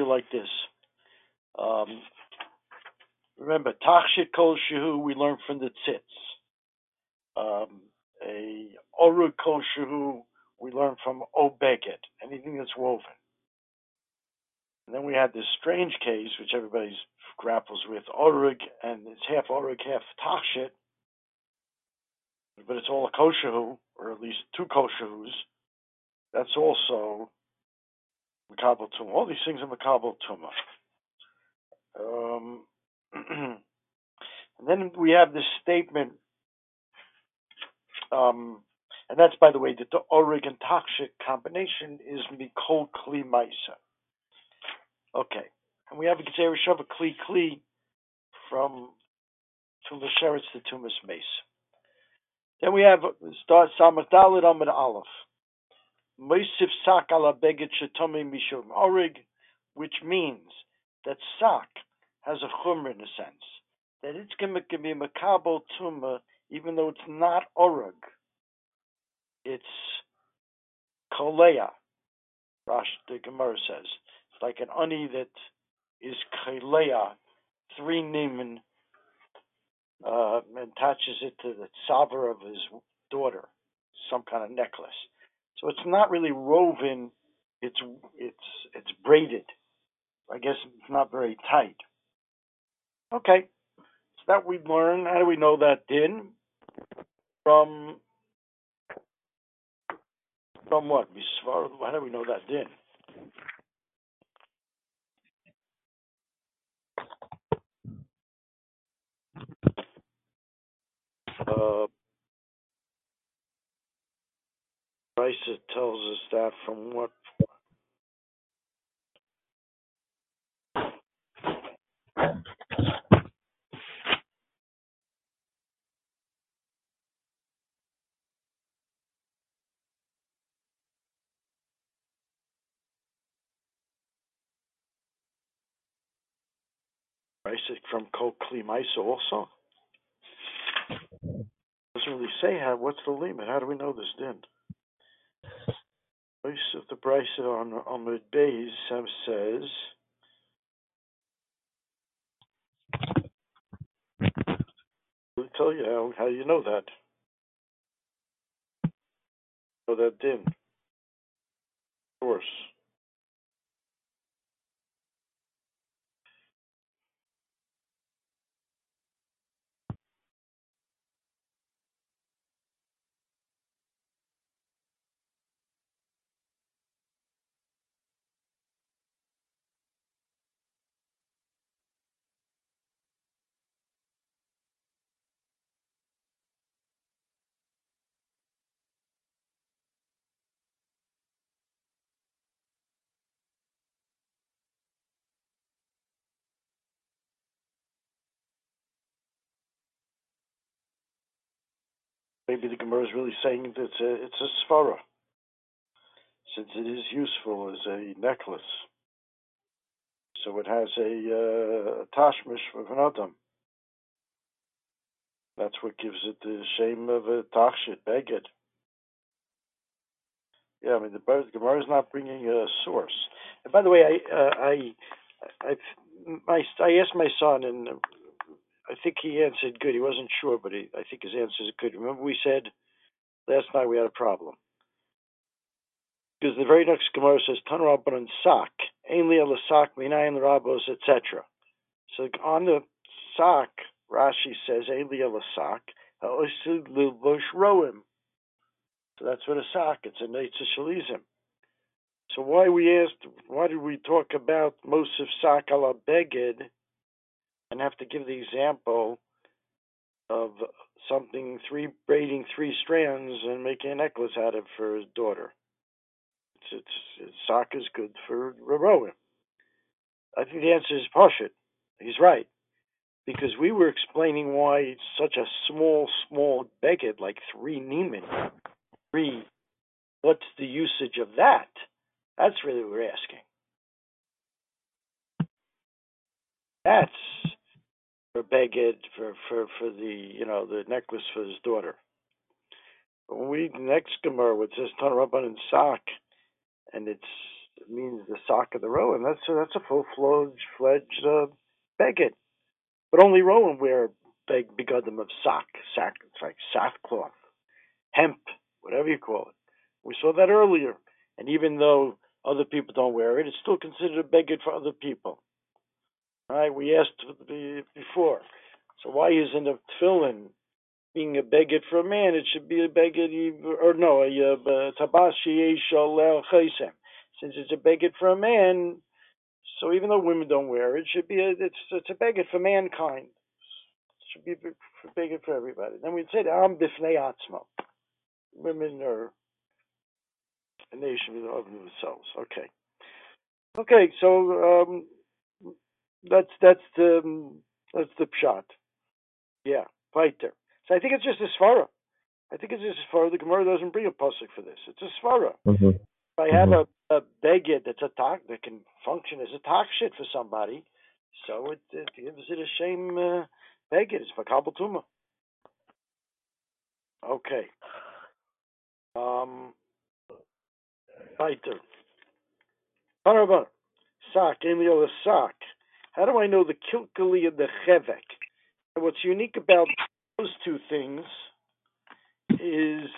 you like this. Um, remember, Tachshit Kol Shehu we learned from the Tzitz. Um, a Orug Kol Shehu we learned from Obeget, anything that's woven. And then we had this strange case, which everybody grapples with, Orug, and it's half Orug, half Tachshit, but it's all a koshehu, or at least two koshehus. That's also Makabal Tumah. All these things are Makabal Tumah. Um, and then we have this statement, um, and that's by the way that the Oregon toxic combination is Mikol Kli Maisa. Okay, and we have a Gezerah of a Kli Kli from Tumas Sheretz to Tumas Mace. Then we have start Samach Dalit Amid Aleph. Moisif sak ala beged shetomi mishum orig, which means that sak has a chumr in a sense that it's going to be makabel tuma even though it's not orug. It's kolea. Rash the Gemara says it's like an ani that is kolea, three nimen, uh, and attaches it to the saver of his daughter, some kind of necklace. So it's not really woven. It's it's it's braided. I guess it's not very tight. Okay, so that we learn. How do we know that din? From from what? How do we know that din? Uh, Brisa tells us that from what from Kol Kli also. Doesn't really say how. What's the limit? How do we know this din? Most of the Brisa on the Beis says. I'll tell you how, how you know that. Know that din. Of course. Maybe the Gemara is really saying that it's a, it's a svara, since it is useful as a necklace. So it has a uh, tashmish of an adam. That's what gives it the shame of a tachshit, beged. Yeah, I mean the, Gemara is not bringing a source. And by the way, I uh, I I I asked my son, and I think he answered good. He wasn't sure, but he, I think his answer is good. Remember, we said last night we had a problem because the very next Gemara says Tan Rabbanon Sak, Ainli Sak, Minayin Rabos, etc. So on the Sak, Rashi says Ainli Sak, Roim. So that's what a Sak. It's a Neitza Shalizim. So why we asked, why did we talk about Mosif Sak Beged? And have to give the example of something three braiding three strands and making a necklace out of for his daughter. It's, it's, is good for Roim. I think the answer is Pashit. He's right. Because we were explaining why such a small, small beged, like three Neiman, three, what's the usage of that? That's really what we're asking. That's for Beged for for for the you know the necklace for his daughter. When we next Gemara, which says Tan Rabban and sock, and it's means the sock of the Roim. That's a, that's a full fledged uh. But only Roim wear beg begodim of sock, sack. It's like sackcloth, hemp, whatever you call it. We saw that earlier. And even though other people don't wear it, it's still considered a beged for other people. Right, we asked before. So why isn't a tefillin being a beged for a man? It should be a beged, or no, a tabashi Since it's a beged for a man, so even though women don't wear it, should be a, it's it's a beged for mankind. It should be a beged for everybody. Then we'd say am bifnei atzmo. Women are a nation of themselves. Okay. Okay, so um, that's that's the that's the pshat. Yeah, fighter. So I think it's just a svara. I think it's just a svara. The Gemara doesn't bring a pasuk for this. It's a svara. Mm-hmm. If I have mm-hmm. a, a beged that's a tak that can function as a tak shit for somebody, so it, it gives it a shame uh, beged. It's for kabel tuma. Okay. Um, fighter. Parava. Sak, Emil Sak. How do I know the kilkali and the chevek? And what's unique about those two things is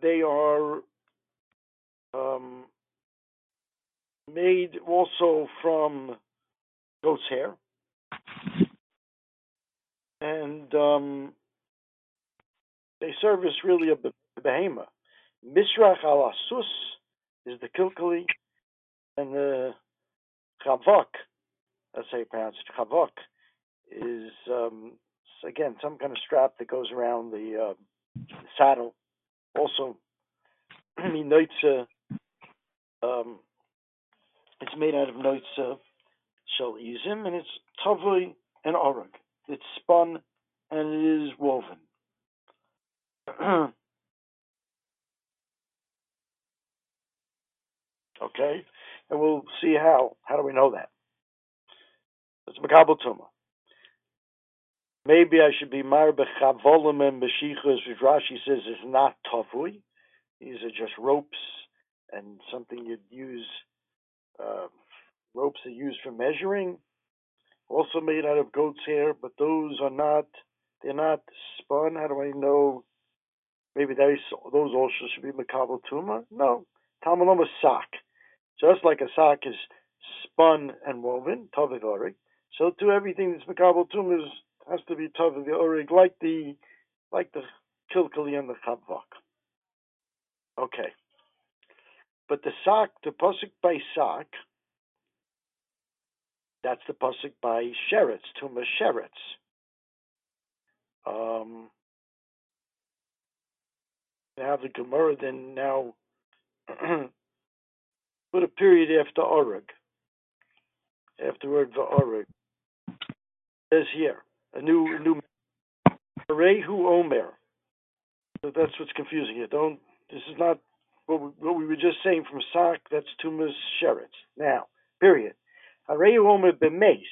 they are um, made also from goat's hair. And um, they service really a behemoth. Al Asus is the kilkali, and the chavok, that's how you pronounce it, chavok, is um, again some kind of strap that goes around the, uh, saddle. Also, noitza, um, it's made out of noitza shall izim, and it's tavui and orag. It's spun and it is woven. okay, and we'll see how. How do we know that? It's makabel tuma. Maybe I should be marbe chavolim and beshichas, which Rashi says is not tavui. These are just ropes and something you'd use, uh, ropes are used for measuring, also made out of goat's hair, but those are not, they're not spun. How do I know? Maybe those, those also should be makabel tuma? No. Talmud sock. Just like a sock is spun and woven, tavik orig, so too everything that's makabel tum is has to be tavik orig, like the like the kilkali and the chavvak. Okay. But the sock, the pasuk by sock, that's the pasuk by sheretz, tuma sheretz. Um, have the Gemara then now put a period after oreg. After word. Says here, a new, new, Rehu Omer. So that's what's confusing you. Don't, this is not what we, what we were just saying from Sak, that's Tumas Sheretz. Now, period. Hareyu Omer b'meis.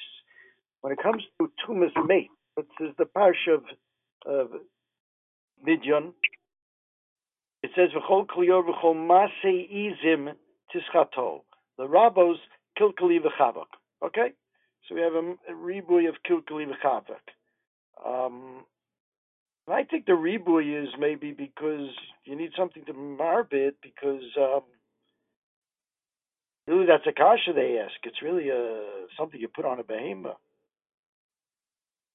When it comes to Tumas Meis, which is the parsha of, of it says v'chol klior v'chol masei izim tischato. The rabbos kilkali v'chavok. Okay, so we have a, a ribuy of kilkali. Um, I think the ribuy is maybe because you need something to marb it because um, really that's a kasha they ask. It's really a uh, something you put on a behemoth.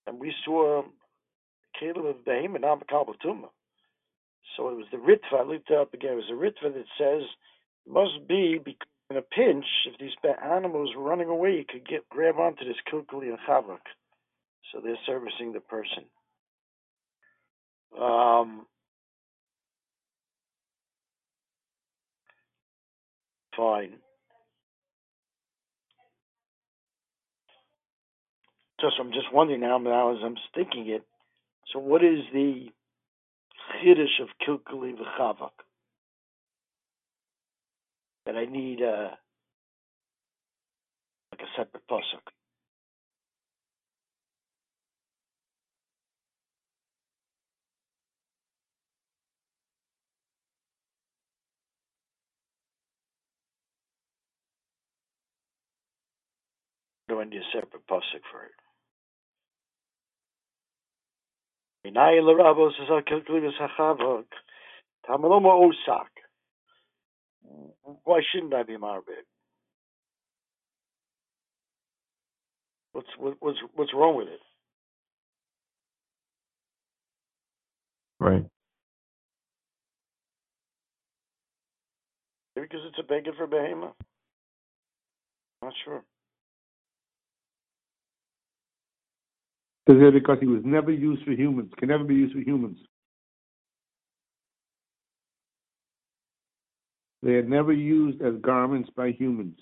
And we saw Caleb of behemoth, not Makabal Tumah. So it was the Ritva, I looked it up again, it was the Ritva that says, must be because in a pinch, if these animals were running away, you could get grab onto this kilkuli and chavak. So they're servicing the person. Um, fine. Just I'm just wondering now, now as I'm thinking it. So what is the chiddush of kilkuli v'chavak that I need uh, like a separate pasuk. Doing a separate pasuk for it. Is kilkulus hachavok. Osak. Why shouldn't I be marbid? What's what's what's wrong with it? Right. Maybe because it's a beggar for behemoth. Not sure. Is it because he was never used for humans? Can never be used for humans. They are never used as garments by humans.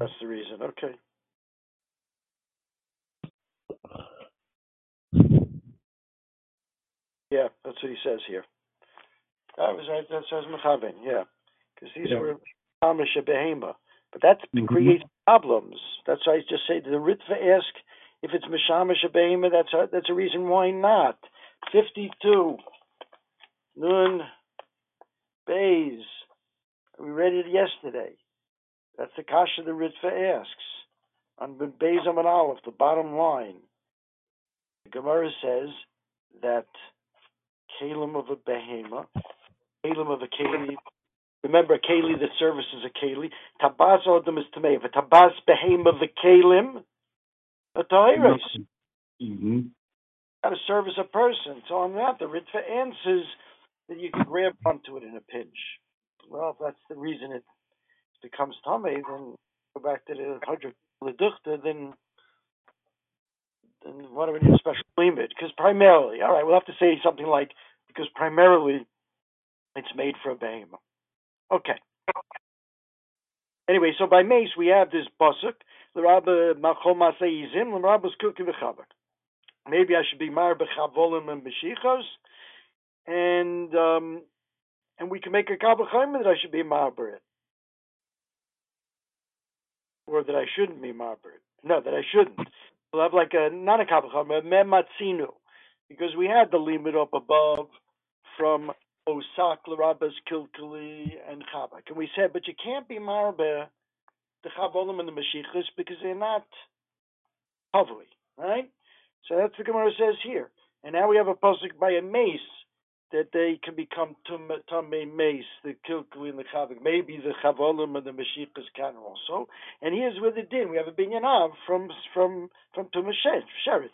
That's the reason. Okay. Yeah, that's what he says here. That was right. That says Mechavin. Yeah, because these Yeah. were Amish behema, but that Mhm. creates problems. That's why I just say the Ritva ask if it's Mishamish behema. That's a, that's a reason why not. Fifty-two. Nun. Bays. We read it yesterday. That's the kasha the Ritva asks on Beis and Aleph, the bottom line. The Gemara says that kalim of a behema, kalim of a keli. Remember, a keli that services a keli. Tabas odom is tamei. Tabas behema the kalim, a tahiris. Mm-hmm. Got to service a person. So on that, the Ritva answers that you can grab onto it in a pinch. Well, if that's the reason it becomes tamei, then go back to the hundred then then what do we need a special limit? Because primarily, all right, we'll have to say something like because primarily it's made for a behemoth. Okay. Anyway, so by mace we have this pasuk, the rabba machol maseizim, the rabba's cooking the. Maybe I should be mar bechavolim and beshichos, and um, and we can make a kabachayim that I should be marber it, or that I shouldn't be marber it. No, that I shouldn't. We'll have like a not a kabachayim, a because we had the limit up above from Osak, Larabas, Kilkali, and Chabak. And we said, but you can't be marbe the Chavolim and the Mashiachas because they're not Havli, right? So that's what Gemara says here. And now we have a pasuk by a mace that they can become Tamei mace, the Kilkali and the Chabak. Maybe the Chavolim and the Mashiachas can also. And here's where the din. We have a binyanav from from from Tumas Sheretz.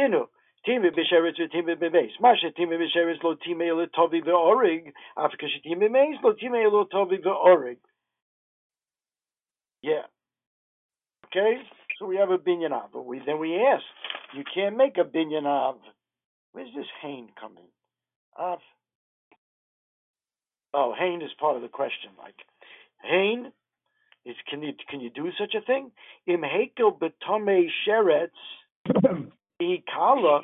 Inu. Time b'sheretz v'time b'meis. Masha time b'sheretz lo time lo tovi v'orig. After time b'meis lo time lo tovi v'orig. Yeah. Okay. So we have a binyan av, but we then we ask, you can't make a binyan av. Where's this hain coming? Av. Oh, hain is part of the question. Like hain is can you can you do such a thing? Im hekel betome sheretz. Ikala,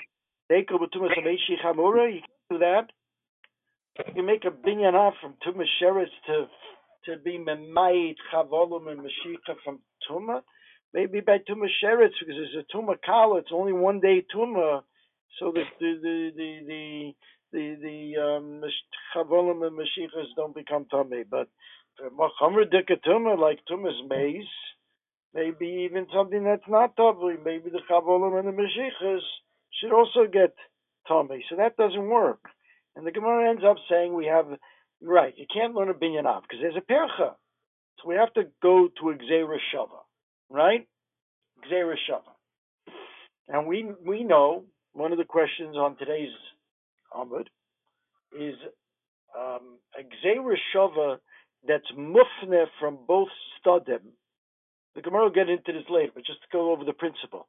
Dekel b'tumas ameshi chamura. You can do that. You make a binyan off from tumas sheretz to to be memayit chavolum and mashicha from tuma. Maybe by tumas sheretz because it's a tuma kala. It's only one day tuma, so the the the the the the um, chavolim and mashichas don't become tummy. But machamer dikatuma like tumas maze maybe even something that's not tummy. Maybe the chavolim and the mashichas should also get tummy. So that doesn't work. And the Gemara ends up saying we have right. You can't learn a binyan av because there's a percha. So we have to go to Gzeira Shava, right? Gzeira Shava. And we we know one of the questions on today's Amud is um, a Gzeira Shava that's mufne from both studim. The Gemara will get into this later, but just to go over the principle,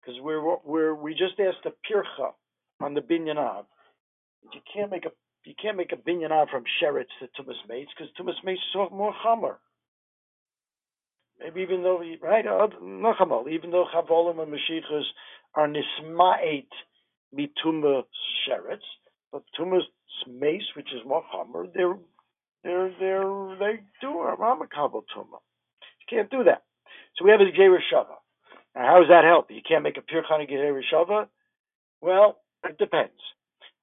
because we're we're we just asked a pircha on the binyan av. You can't make a you can't make a binyan av from sheretz to tumas mates because tumas mates is more chamer. Maybe even though right, no chamal, even though chavolim and mashichas are nisma'et mituma sheretz, but tumas mace, which is more chamer, they're they're they're they do a ramakabel tuma. You can't do that. So we have a Gera. Now, how does that help? You can't make a pure Chana Gera Shava? Well, it depends.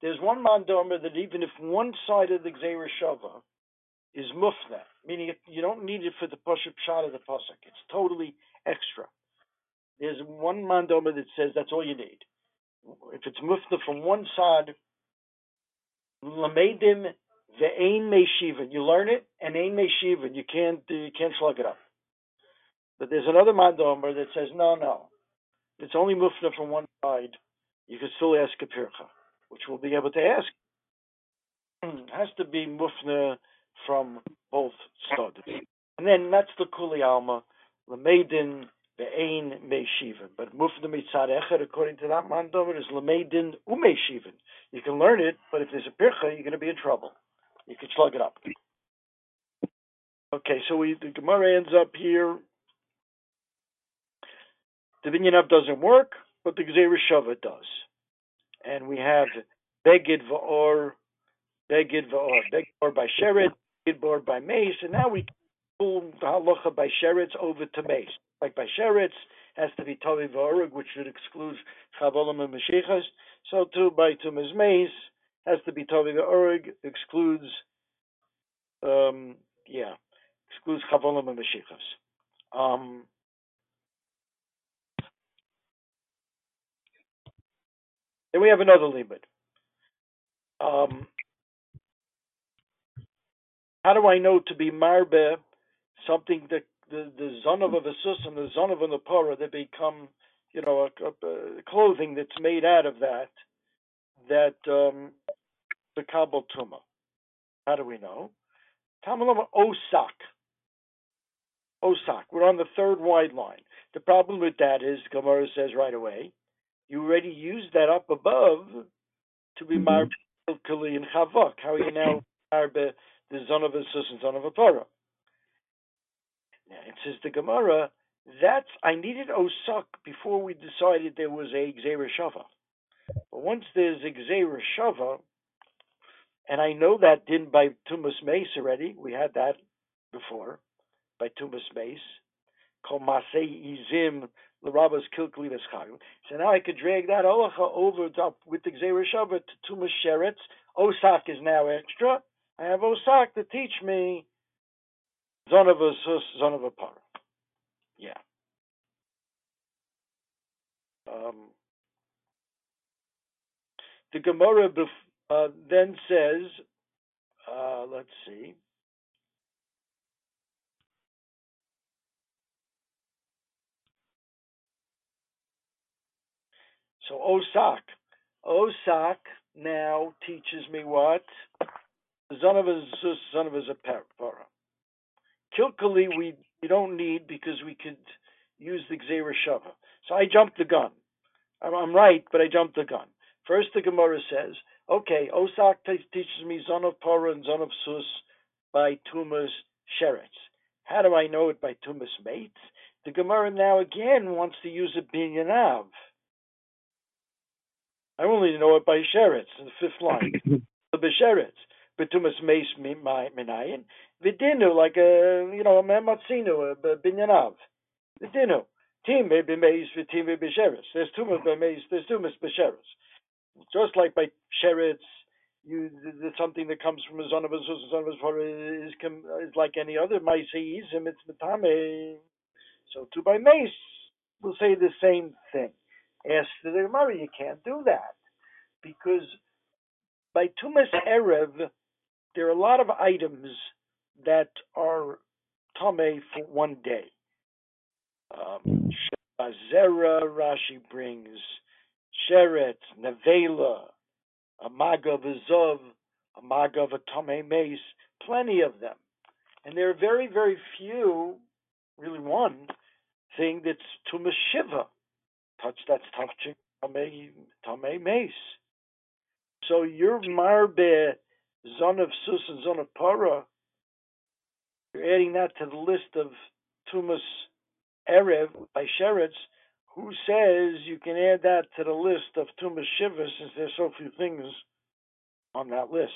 There's one mandoma that even if one side of the Gera Shava is mufna, meaning you don't need it for the push-up shot of the pasuk, it's totally extra. there's one mandoma that says that's all you need. If it's mufta from one side, lamedim ve'ein meishivan. You learn it, and ein meishivan. You can't you can't slug it up. But there's another mandoma that says no, no. It's only mufta from one side. You can still ask a pircha, which we'll be able to ask. It has to be mufna from both sides. And then that's the kuli alma, But mufna mitzad echad, according to that mandom, is lemedin umeishivan. You can learn it, but if there's a pircha, you're going to be in trouble. You can slug it up. Okay, so we, the Gemara ends up here. The Vinyanav doesn't work, but the Gzeir Shava does. And we have Begid Va'or, Begid Va'or, Begid Va'or by Sheretz, Begid Va'or by Mace, and now we the halacha by Sheretz over to Mace. Like by Sheretz has to be Tavi Va'orug, which should exclude Chavolim and Mashiachas. So too by Tumas Mace has to be Tavi Va'orug, excludes, um, yeah, excludes Chavolim and Mashiachas. Um, Then we have another limit. Um, how do I know to be marbe something that the the zon of a vesus and the zon of a napora they become you know a, a, a, clothing that's made out of that that um, the kabel tuma. How do we know? Tamalama osak. Osak. We're on the third wide line. The problem with that is Gemara says right away you already used that up above to be marbe kili and chavok. How are you now marbe the son of a sus and son of a Torah? Now it says the Gemara. That's I needed osak before we decided there was a gzeira shava. But once there's a shava, and I know that didn't by tumas mace already. We had that before by tumas mace. Kol masei izim L'Rabbas Kilklidas Chagim. So now I could drag that halacha over up with the Gzeir Shabbat to Tumas Sheretz. Osak is now extra. I have Osak to teach me Zon of a Sus, Zon of a Par. Yeah. Um, the Gemara uh, then says, uh, let's see. So Osak. Osak now teaches me what? Son of a son of a para. Kilkali we, we don't need because we could use the Gzeira Shava. So I jumped the gun. I'm, I'm, right, but I jumped the gun. First the Gemara says, okay, Osak teaches me Zon of Para and Zon of Sus by Tumas Sheretz. How do I know it by Tumas Mates? The Gemara now again wants to use a binyanav. I only know it by Sheretz, in the fifth line. the Besheretz. Betumas Meis Minayin. Vidinu, like a, you know, a Matzinu, uh, a Binyanav. Vidinu. team, Bemeis, Vitim Besheretz. There's Tumas Bemeis, there's Tumas Besheretz. Just like by Sheretz, you, it's something that comes from a son of a son of a uh, is, is like any other Maiseism, it's Matame. So to by Mace, we'll say the same thing. Ask the Gemara, you can't do that because by Tumas Erev, there are a lot of items that are Tame for one day. Um, Zera, Rashi brings, Sheret, Nevela, Amaga Maga Vizov, a Maga Tame Mace, plenty of them. And there are very, very few, really one, thing that's Tumas Shiva touch that's touching Tamei Tamei Mace. So your Marbe Zon of Sus and Zon of Para, you're adding that to the list of Tumas Erev by Sheretz. Who says you can add that to the list of Tumas Shiva since there's so few things on that list?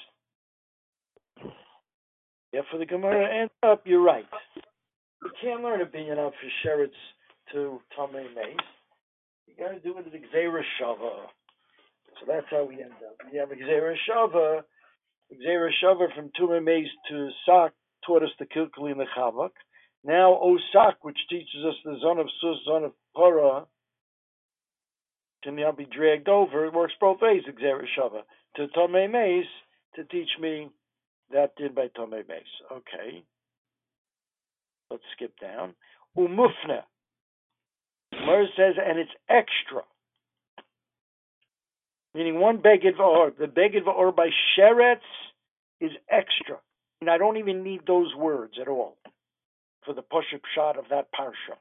Yeah, for the Gemara ends up, you're right. You can't learn a opinion out for Sheretz to Tamei Mace. You got to do it at Gzeira Shava. So that's how we end up. We have Gzeira Shava. Gzeira Shava from Tumah Maze to Sak taught us the Kilkali and the Chavak. Now Osak, which teaches us the zon of Sus, zon of Para, can now be dragged over. It works both ways, Gzeira Shava. To Tomei to teach me that did by Tomei. Okay. Let's skip down. Umufna. Mer says, and it's extra. Meaning one beged v'or. The beged v'or by sheretz is extra. And I don't even need those words at all for the push-up shot of that parsha.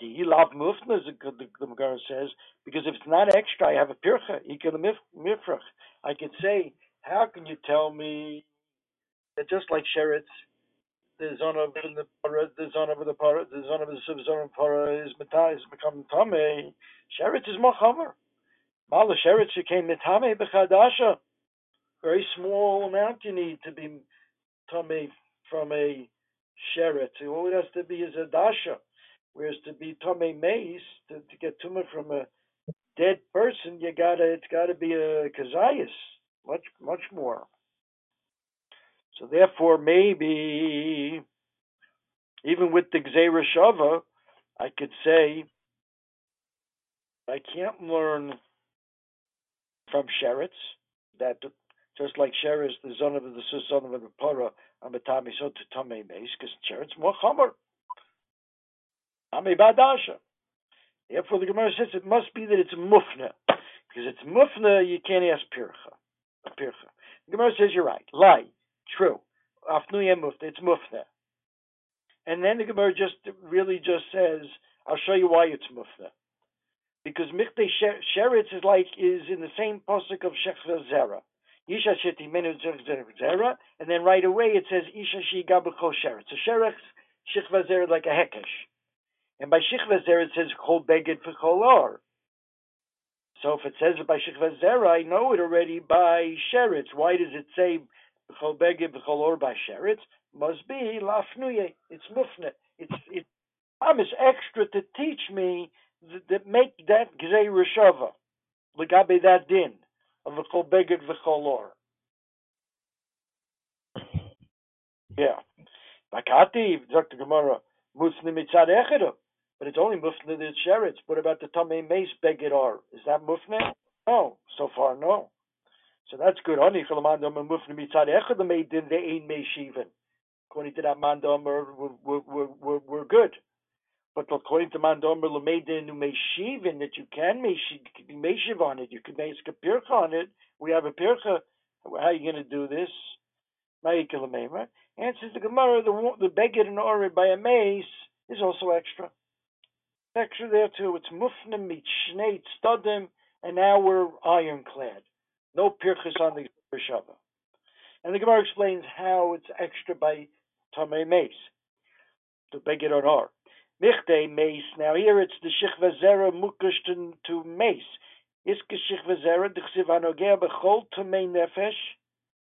The Yilav Mufna, the, Gemara says, because if it's not extra, I have a pircha, mifrach. I could say, how can you tell me that just like sheretz, the zon of the para, the zon of the para, the zon of the subzon of para is matai is become tame. Sheretz is mochamer. Mala sheretz became mitame bechadasha. Very small amount you need to be tame from a sheretz. All it has to be is a dasha. Whereas to be tame mace, to, to get tumor from a dead person, you gotta it's gotta be a kazayas. Much much more. So therefore, maybe even with the Gzeira Shava, I could say I can't learn from Sheretz that just like Sheretz, the son of the son of the Para, Amatami so to Tame Meis, because Sheretz more Chomer. Ame Badasha. Therefore, the Gemara says it must be that it's Mufna. Because it's Mufna, you can't ask Pircha. Pircha. The Gemara says you're right. Lie. True. Afnuya mufta, it's mufta. And then the Gemara just really just says, I'll show you why it's mufta. Because Michte Sheretz is like is in the same posuk of Shechva Zera. Isha Sheti and then right away it says Isha Shi Gabucho Sheretz. So Sheretz Shechva Zera like a Hekesh. And by Shechva Zera it says Kol Beged Or. So if it says it by Shechva Zera, I know it already by Sheretz. Why does it say b'chol beged b'chol or sheretz must be lafnuye. It's mufne. It's it. is extra to teach me that make that gzei rishava legabe that din of b'chol beged b'chol. Yeah. Bakati, Dr. Gemara, musni mitzad echedu. But it's only mufne that sheretz. What about the tamei mace beged or? Is that mufne? No. So far, no. So that's good. Honey. According to that mandomer, we're, we're, we're, we're good. But according to mandomer lemeidin meishivin that you can be meishiv on it, you can make a pircha on it. We have a pircha. How are you going to do this? Answers the Gemara, the the beged and orid by a mace is also extra. Extra there too. It's mufnim mit studim, and now we're ironclad. No pirchas on the Shava. And the Gemara explains how it's extra by Tamei Mace, the beg it on or. Michte Mace, now here it's the Shechva Zera Mukush to, Mace. Iske Shechva Zera, the Bechol Tamei Nefesh,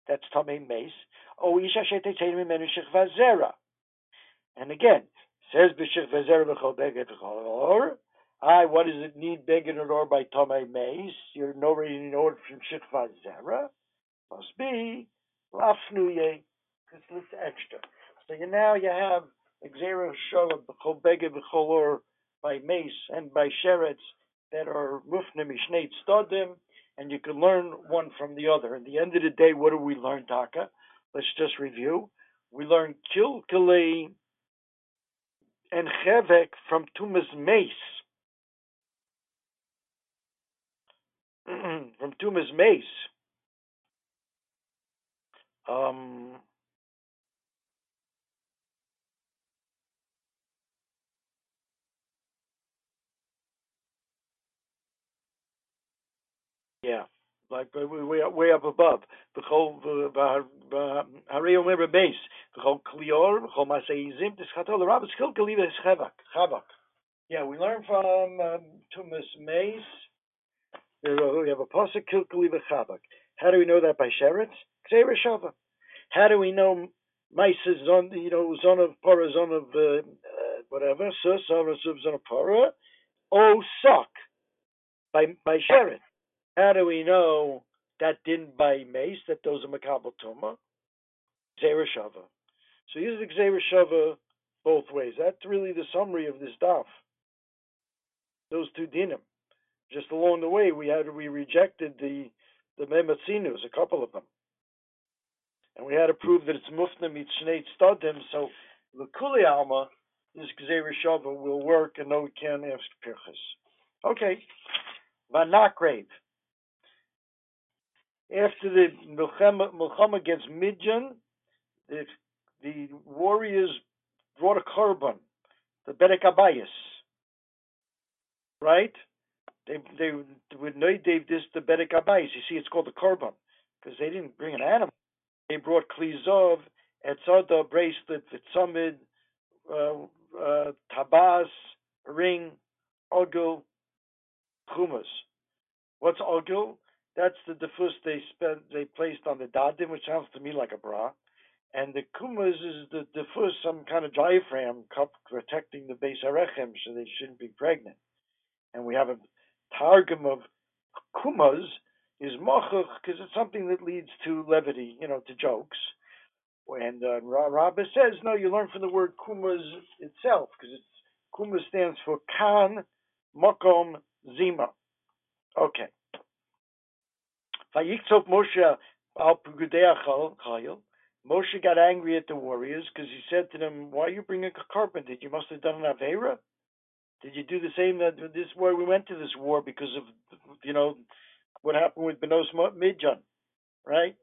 that's Tamei Mace. O Isha Shetetain Mimenu Shechva Zera. And again, says B'Shechva Zera Bechol Beget Bechol Or, I, what does it need it or by Tomei Mace? You're already in order from Shikva Zera. Must be Lafnuye, because it's extra. So you now you have B'chol by Mace and by Sheretz that are Mufne Mishneit Stodim, and you can learn one from the other. At the end of the day, what do we learn, Taka? Let's just review. We learn Kilkele and Chevek from Tumas Mace. from Tumas Mace. Um, yeah, like way up, way up above. Harei omer base. B'chol kil chavak. Chavak. Yeah, we learn from um, Tumas Mace. We have a pasuk kilkali v'chavak. How do we know that by sheretz? Ksei Shava. How do we know Maisa zon, you know, zon of para, zon of uh, uh, whatever, sus, zon of para, o sok by by sheretz? How do we know that didn't by mace that those are makabel tuma? Ksei Shava. So use the Ksei Shava both ways. That's really the summary of this daf. Those two dinim. Just along the way, we had we rejected the the mematzinus, a couple of them, and we had to prove that it's mufna mitzhnei stadim. So the kuli alma, this gzeir will work, and no, we can't ask pirchas. Okay, vanakrave. After the milchama against Midjan, the, the warriors brought a korban, the Bedek Abayis, right? They they would know they this the Bedek Abayis. You see, it's called the korban because they didn't bring an animal. They brought klizov, etzada bracelet, vitzamid, uh, uh, tabas, ring, ogul, chumas. What's ogul? That's the defus they spent they placed on the dadim, which sounds to me like a bra. And the kumas is the defus, some kind of diaphragm cup protecting the base arechem so they shouldn't be pregnant. And we have a targum of kumas is mochuch because it's something that leads to levity, you know, to jokes. And uh, Rabbi says, no, you learn from the word kumas itself because it's kumas stands for kan, mokom, zima. Okay. Moshe al Moshe got angry at the warriors because he said to them, "Why are you bringing a carpenter? You must have done an avera. Did you do the same that this war we went to this war because of you know what happened with Benos Midjan, right?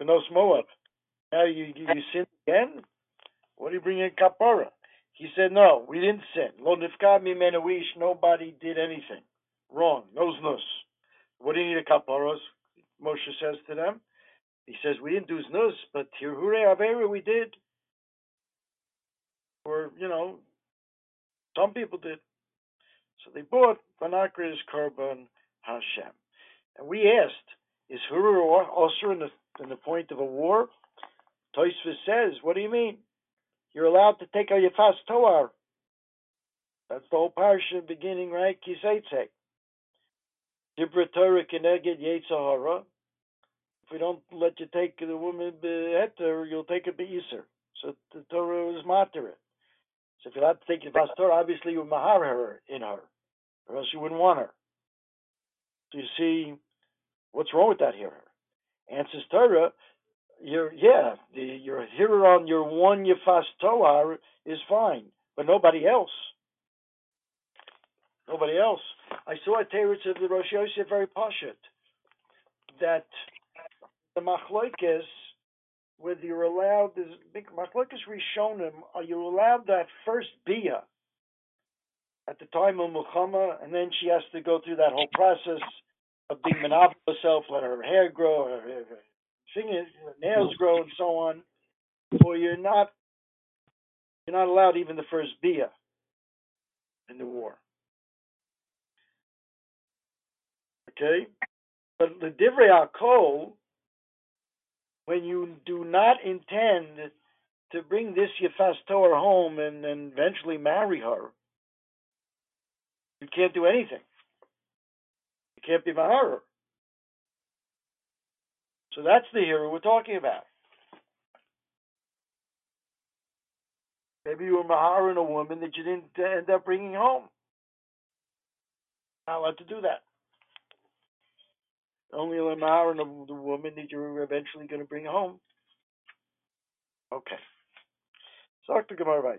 Benos Moab. Now you you, you sin again. What are you bringing kapara?" He said, "No, we didn't sin. Lo nifka mimenu Nobody did anything wrong. Nose nus. What do you need a kaparos?" Moshe says to them. He says, we didn't do znus, but tirhure avera we did. Or, you know, some people did. So they bought Banakris Karban Hashem. And we asked, is Huru also in the, in the point of a war? Toisva says, what do you mean? You're allowed to take a Yafas Toar. That's the whole parsha beginning, right? Kiseitzek. Dibra Torah Keneged Yetzahara. We don't let you take the woman beheter, you'll take it beiser. So the Torah is matter So if you have to take the Torah, obviously you mahar her in her, or else you wouldn't want her. So you see, what's wrong with that here? Answers Torah, you're yeah, the, your hearer on your one Yafas Toar is fine, but nobody else. Nobody else. I saw a teretz of the Rosh Yosef very poshut that the machloikis whether you're allowed this big machloikis rishonim are you allowed that first bia at the time of Muhammad, and then she has to go through that whole process of being monopoly herself, let her hair grow, her, her, her fingers, her nails grow, and so on. Or you're not you're not allowed even the first bia in the war. Okay? But the Divrei Akol, when you do not intend to bring this Yefas Toar home and, and eventually marry her, you can't do anything. You can't be Mahara. So that's the hero we're talking about. Maybe you were Mahara in a woman that you didn't end up bringing home. Not allowed to do that. Only Lamar and the woman that you're eventually going to bring home. Okay. Sag the Gemara.